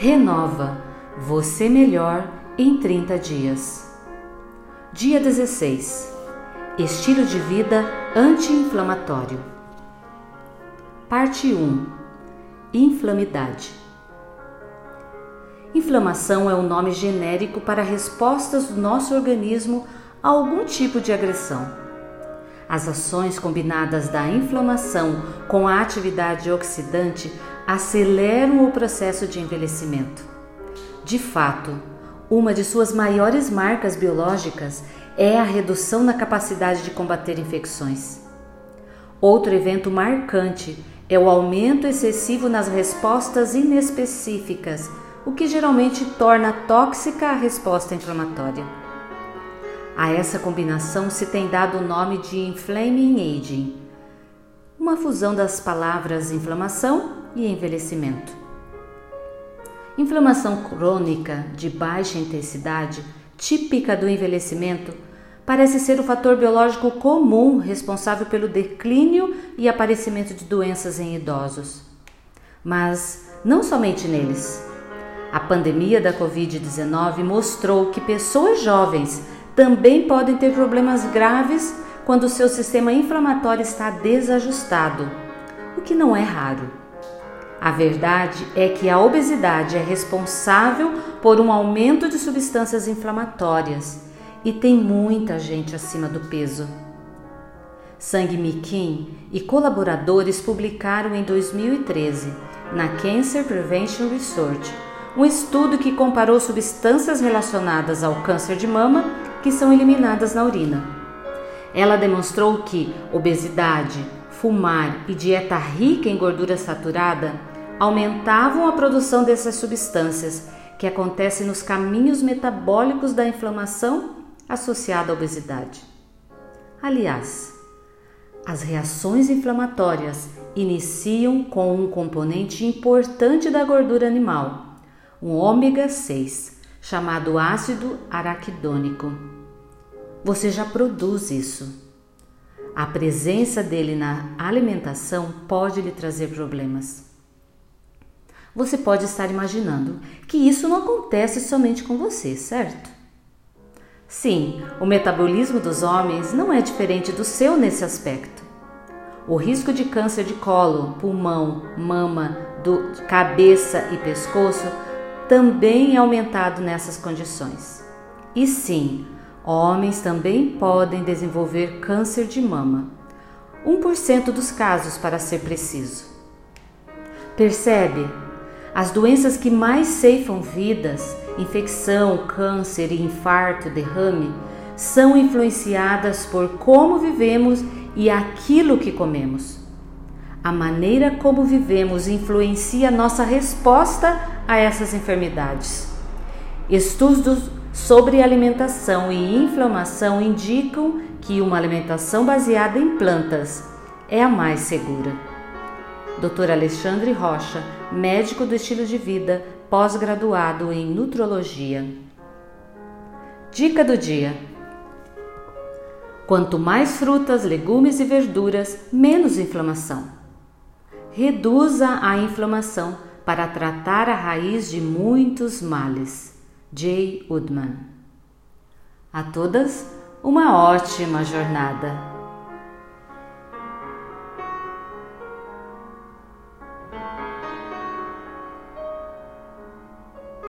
Renova você melhor em 30 dias. Dia 16. Estilo de vida anti-inflamatório. Parte 1. Inflamidade. Inflamação é um nome genérico para respostas do nosso organismo a algum tipo de agressão. As ações combinadas da inflamação com a atividade oxidante aceleram o processo de envelhecimento. De fato, uma de suas maiores marcas biológicas é a redução na capacidade de combater infecções. Outro evento marcante é o aumento excessivo nas respostas inespecíficas o que geralmente torna tóxica a resposta inflamatória. A essa combinação se tem dado o nome de inflaming aging, uma fusão das palavras inflamação e envelhecimento. Inflamação crônica de baixa intensidade, típica do envelhecimento, parece ser o fator biológico comum responsável pelo declínio e aparecimento de doenças em idosos. Mas não somente neles. A pandemia da Covid-19 mostrou que pessoas jovens também podem ter problemas graves quando seu sistema inflamatório está desajustado, o que não é raro. A verdade é que a obesidade é responsável por um aumento de substâncias inflamatórias e tem muita gente acima do peso. Sang Mi Kim e colaboradores publicaram em 2013 na Cancer Prevention Research um estudo que comparou substâncias relacionadas ao câncer de mama que são eliminadas na urina. Ela demonstrou que obesidade, fumar e dieta rica em gordura saturada aumentavam a produção dessas substâncias que acontecem nos caminhos metabólicos da inflamação associada à obesidade. Aliás, as reações inflamatórias iniciam com um componente importante da gordura animal, um ômega 6, chamado ácido araquidônico. Você já produz isso. A presença dele na alimentação pode lhe trazer problemas. Você pode estar imaginando que isso não acontece somente com você, certo? Sim, o metabolismo dos homens não é diferente do seu nesse aspecto. O risco de câncer de colo, pulmão, mama, do, cabeça e pescoço também é aumentado nessas condições. E sim, homens também podem desenvolver câncer de mama, 1% dos casos para ser preciso. Percebe? As doenças que mais ceifam vidas, infecção, câncer e infarto, derrame, são influenciadas por como vivemos e aquilo que comemos. A maneira como vivemos influencia nossa resposta a essas enfermidades. Estudos sobre alimentação e inflamação indicam que uma alimentação baseada em plantas é a mais segura. Dr. Alexandre Rocha, médico do estilo de vida, pós-graduado em nutrologia. Dica do dia: Quanto mais frutas, legumes e verduras, menos inflamação reduza a inflamação para tratar a raiz de muitos males. Jay Woodman. A todas, uma ótima jornada!